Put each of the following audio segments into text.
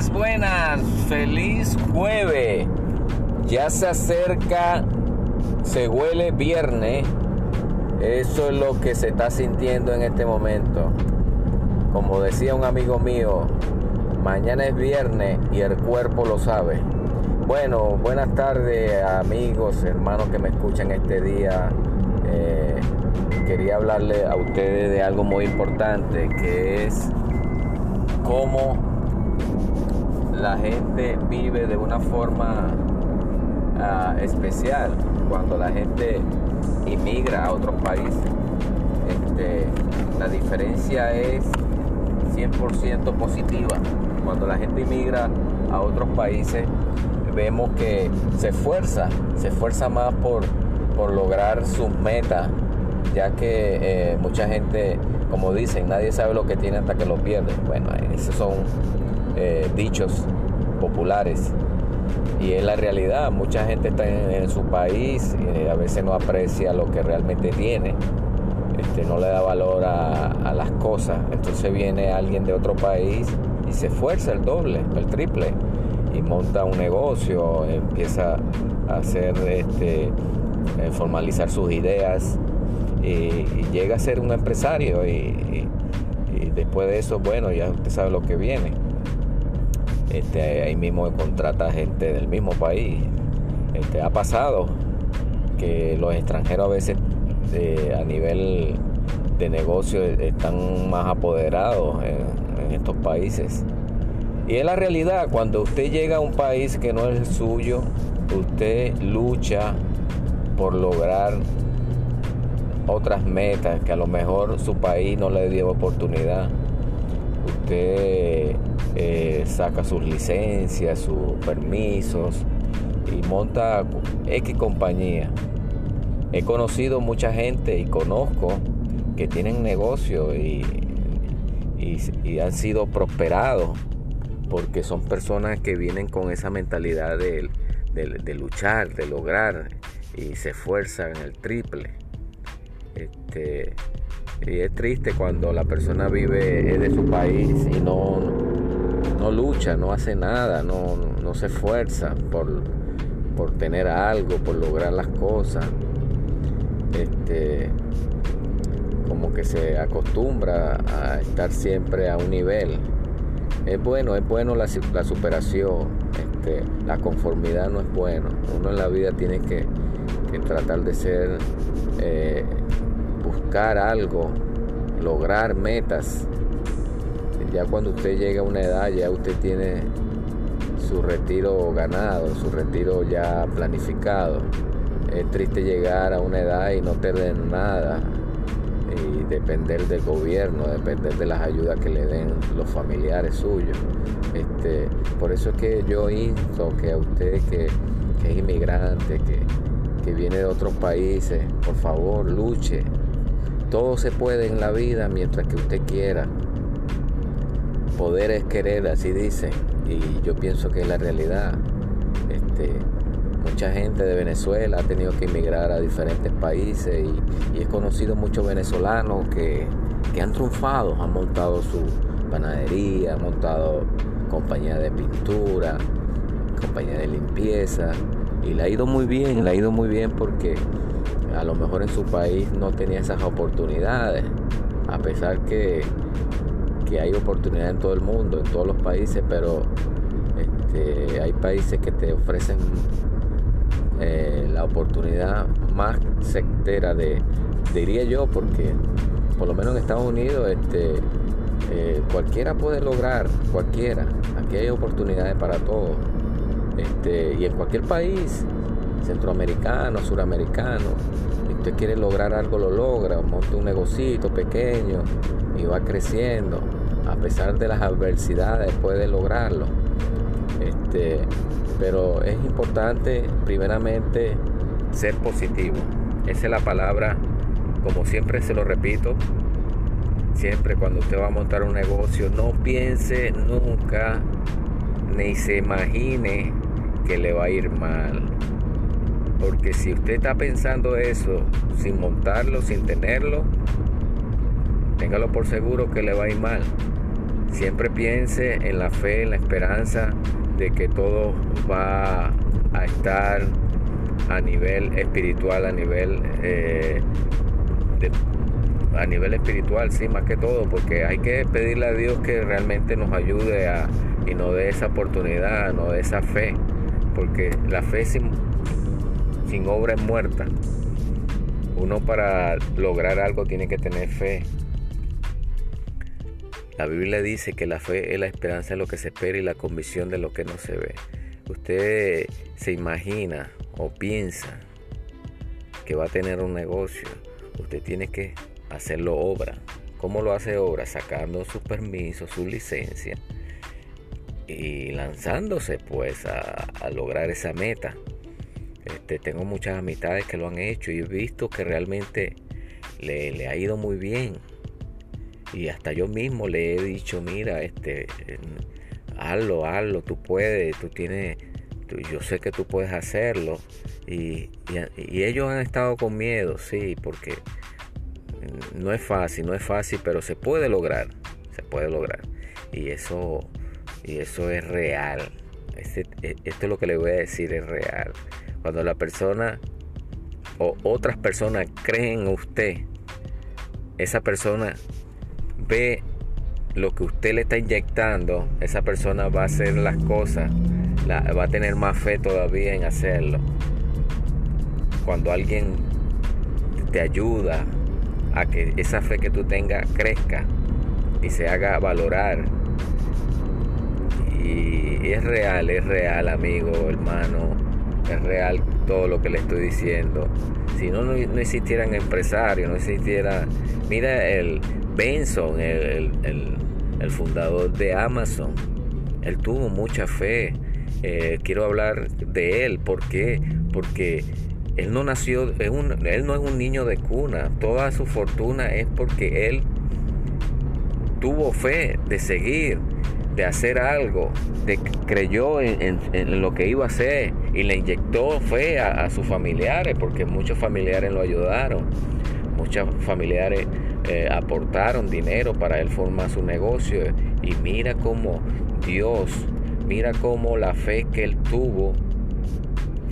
días, feliz jueves. Ya se acerca, se huele viernes. Eso es lo que se está sintiendo en este momento. Como decía un amigo mío, mañana es viernes y el cuerpo lo sabe. Bueno, buenas tardes amigos, hermanos que me escuchan este día. Eh, quería hablarle a ustedes de algo muy importante que es cómo la gente vive de una forma uh, especial cuando la gente inmigra a otros países. Este, la diferencia es 100% positiva. Cuando la gente inmigra a otros países, vemos que se esfuerza, se esfuerza más por, por lograr sus metas, ya que eh, mucha gente, como dicen, nadie sabe lo que tiene hasta que lo pierde. Bueno, esos son eh, dichos populares y es la realidad. Mucha gente está en, su país y a veces no aprecia lo que realmente tiene, este, no le da valor a, las cosas. Entonces viene alguien de otro país y se esfuerza el doble, el triple y monta un negocio, empieza a hacer este, eh, formalizar sus ideas y, llega a ser un empresario y después de eso, bueno, ya usted sabe lo que viene. Este, ahí mismo contrata gente del mismo país. Este, ha pasado que los extranjeros a veces eh, a nivel de negocio están más apoderados en, estos países. Y es la realidad, cuando usted llega a un país que no es el suyo, usted lucha por lograr otras metas que a lo mejor su país no le dio oportunidad. Usted eh, saca sus licencias, sus permisos y monta X compañía. He conocido mucha gente y conozco que tienen negocio y, y, han sido prosperados porque son personas que vienen con esa mentalidad de, de, luchar, de lograr y se esfuerzan el triple. Este, y es triste cuando la persona vive de su país y no, no lucha, no hace nada, no, se esfuerza por, por, tener algo, por lograr las cosas. Este, como que se acostumbra a estar siempre a un nivel. Es bueno, es bueno la, superación, este, la conformidad no es bueno. Uno en la vida tiene que, tratar de ser, eh, buscar algo, lograr metas ya cuando usted llega a una edad, ya usted tiene su retiro ganado, su retiro ya planificado. Es triste llegar a una edad y no tener nada y depender del gobierno, depender de las ayudas que le den los familiares suyos. Este, por eso es que yo insto que a usted que, es inmigrante, que, que viene de otros países, por favor luche. Todo se puede en la vida mientras que usted quiera poder es querer, así dicen, y yo pienso que es la realidad. Este, mucha gente de Venezuela ha tenido que emigrar a diferentes países y, he conocido muchos venezolanos que, han triunfado, han montado su panadería, han montado compañía de pintura, compañía de limpieza y le ha ido muy bien, le ha ido muy bien porque a lo mejor en su país no tenía esas oportunidades, a pesar que hay oportunidad en todo el mundo, en todos los países, pero este, hay países que te ofrecen eh, la oportunidad más sectera de, diría yo, porque por lo menos en Estados Unidos este, eh, cualquiera puede lograr, cualquiera, aquí hay oportunidades para todos, este, y en cualquier país, centroamericano, suramericano, si usted quiere lograr algo lo logra, monta un negocito pequeño y va creciendo a pesar de las adversidades puede lograrlo. Este, pero es importante primeramente ser positivo. Esa es la palabra, como siempre se lo repito, siempre cuando usted va a montar un negocio, no piense nunca ni se imagine que le va a ir mal. Porque si usted está pensando eso sin montarlo, sin tenerlo, téngalo por seguro que le va a ir mal. Siempre piense en la fe, en la esperanza de que todo va a estar a nivel espiritual, a nivel eh, a nivel espiritual, sí, más que todo, porque hay que pedirle a Dios que realmente nos ayude a, y nos dé esa oportunidad, nos dé esa fe, porque la fe sin, sin obra es muerta. Uno para lograr algo tiene que tener fe. La Biblia dice que la fe es la esperanza de lo que se espera y la convicción de lo que no se ve. Usted se imagina o piensa que va a tener un negocio, usted tiene que hacerlo obra. ¿Cómo lo hace obra? Sacando su permiso, su licencia y lanzándose pues a, lograr esa meta. Este, tengo muchas amistades que lo han hecho y he visto que realmente le, ha ido muy bien. Y hasta yo mismo le he dicho, mira, este, hazlo, hazlo, tú puedes, tú tienes, yo sé que tú puedes hacerlo. Y, ellos han estado con miedo, sí, porque no es fácil, no es fácil, pero se puede lograr, se puede lograr. Y eso, y eso es real. Este, e, esto es lo que le voy a decir, es real. Cuando la persona o otras personas creen en usted, esa persona ve lo que usted le está inyectando, esa persona va a hacer las cosas, va a tener más fe todavía en hacerlo. Cuando alguien te ayuda a que esa fe que tú tengas crezca y se haga valorar. Y es real, es real, amigo, hermano, es real todo lo que le estoy diciendo. Si no, no, existieran empresarios, no existiera... Mira el Benson, el el fundador de Amazon. Él tuvo mucha fe. Eh, quiero hablar de él. ¿Por qué? Porque él no nació, él no es un niño de cuna. Toda su fortuna es porque él tuvo fe de seguir, de hacer algo, de creyó en, lo que iba a hacer y le inyectó fe a, sus familiares, porque muchos familiares lo ayudaron. Muchos familiares eh, aportaron dinero para él formar su negocio. Y mira cómo Dios, mira cómo la fe que él tuvo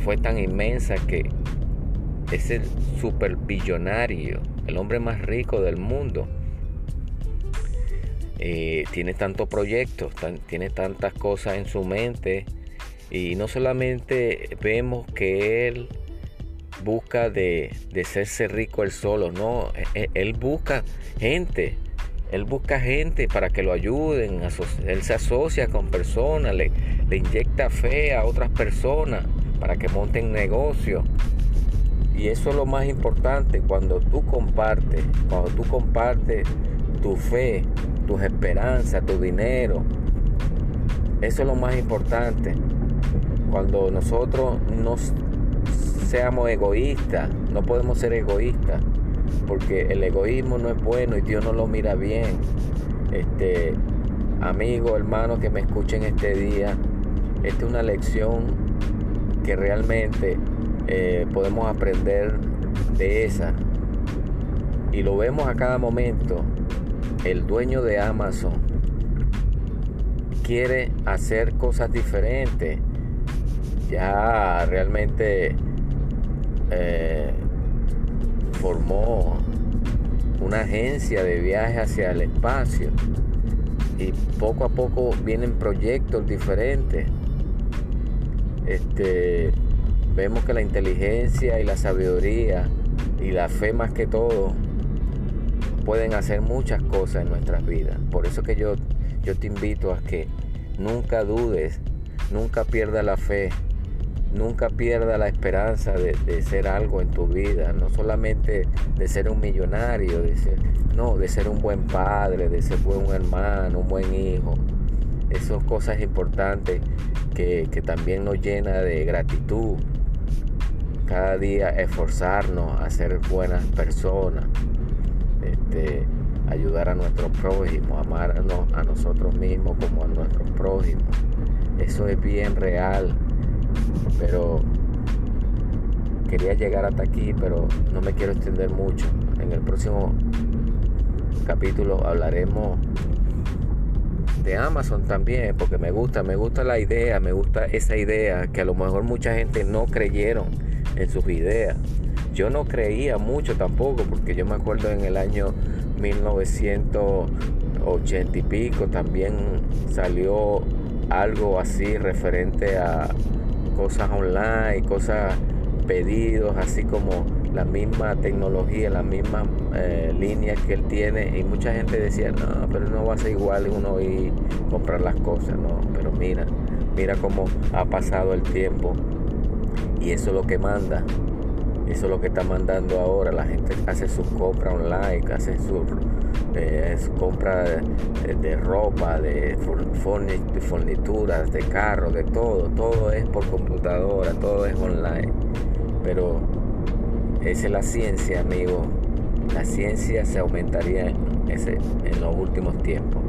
fue tan inmensa que es el super billonario, el hombre más rico del mundo. Eh, tiene tantos proyectos, tiene tantas cosas en su mente y no solamente vemos que él busca de, de serse rico él solo, no, e, e, él, busca gente, él busca gente para que lo ayuden, él se asocia con personas, le, le inyecta fe a otras personas para que monten negocio. Y eso es lo más importante cuando tú compartes, cuando tú compartes tu fe, tus esperanzas, tu dinero. Eso es lo más importante. Cuando nosotros nos seamos egoístas, no podemos ser egoístas, porque el egoísmo no es bueno y Dios no lo mira bien. Este, amigo, hermano que me escuchen este día, esta es una lección que realmente eh, podemos aprender de esa. Y lo vemos a cada momento. El dueño de Amazon quiere hacer cosas diferentes. Ya realmente eh, formó una agencia de viaje hacia el espacio y poco a poco vienen proyectos diferentes. Este, vemos que la inteligencia y la sabiduría y la fe más que todo pueden hacer muchas cosas en nuestras vidas. Por eso que yo, yo te invito a que nunca dudes, nunca pierdas la fe, Nunca pierda la esperanza de, ser algo en tu vida, no solamente de ser un millonario, de no, de ser un buen padre, de ser buen hermano, un buen hijo. Esas son cosas importantes que, también nos llena de gratitud. Cada día esforzarnos a ser buenas personas, este, ayudar a nuestros prójimos, amarnos a nosotros mismos como a nuestros prójimos. Eso es bien real pero quería llegar hasta aquí, pero no me quiero extender mucho. En el próximo capítulo hablaremos de Amazon también, porque me gusta, me gusta la idea, me gusta esa idea que a lo mejor mucha gente no creyeron en sus ideas. Yo no creía mucho tampoco, porque yo me acuerdo en el año 1980 y pico también salió algo así referente a cosas online, cosas pedidos, así como la misma tecnología, la misma eh, línea que él tiene. Y mucha gente decía, no, pero no va a ser igual uno y comprar las cosas, no. Pero mira, mira cómo ha pasado el tiempo. Y eso es lo que manda. Eso es lo que está mandando ahora. La gente hace sus compras online, hace sus eh, compras de, de, ropa, de fornituras, de carros, de todo. Todo es por computadora, todo es online. Pero esa es la ciencia, amigo. La ciencia se aumentaría en los últimos tiempos.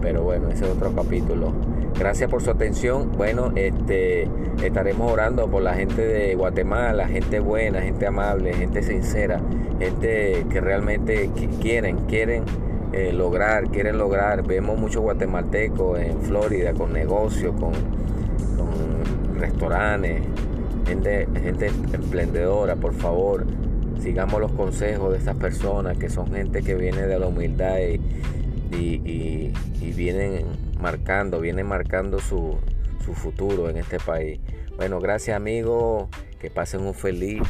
Pero bueno, ese es otro capítulo. Gracias por su atención. Bueno, este estaremos orando por la gente de Guatemala, gente buena, gente amable, gente sincera, gente que realmente quieren, quieren eh, lograr, quieren lograr. Vemos muchos guatemaltecos en Florida con negocios, con, restaurantes, gente, gente emprendedora, por favor, sigamos los consejos de estas personas que son gente que viene de la humildad y, vienen marcando, vienen marcando su, su futuro en este país. Bueno, gracias amigos, que pasen un feliz